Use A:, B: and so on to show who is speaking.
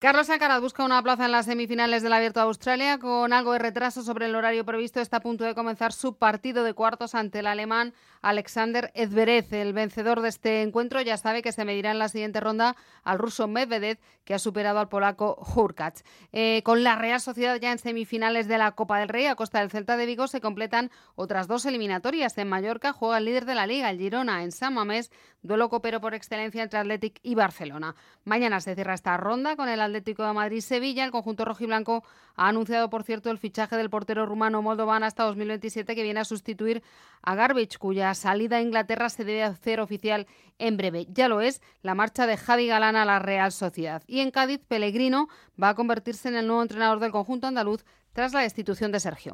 A: Carlos Alcaraz busca una plaza en las semifinales del Abierto de Australia. Con algo de retraso sobre el horario previsto, está a punto de comenzar su partido de cuartos ante el alemán Alexander Edverev. El vencedor de este encuentro ya sabe que se medirá en la siguiente ronda al ruso Medvedev, que ha superado al polaco Hurkacz. Eh, con la Real Sociedad ya en semifinales de la Copa del Rey, a costa del Celta de Vigo, se completan otras dos eliminatorias. En Mallorca juega el líder de la Liga, el Girona. En San Mamés, duelo copero por excelencia entre Athletic y Barcelona. Mañana se cierra esta ronda con el Atlético de Madrid-Sevilla. El conjunto rojiblanco ha anunciado, por cierto, el fichaje del portero rumano Moldovan hasta 2027 que viene a sustituir a Garbage, cuya salida a Inglaterra se debe hacer oficial en breve. Ya lo es la marcha de Javi Galán a la Real Sociedad. Y en Cádiz, Pellegrino va a convertirse en el nuevo entrenador del conjunto andaluz tras la destitución de Sergio.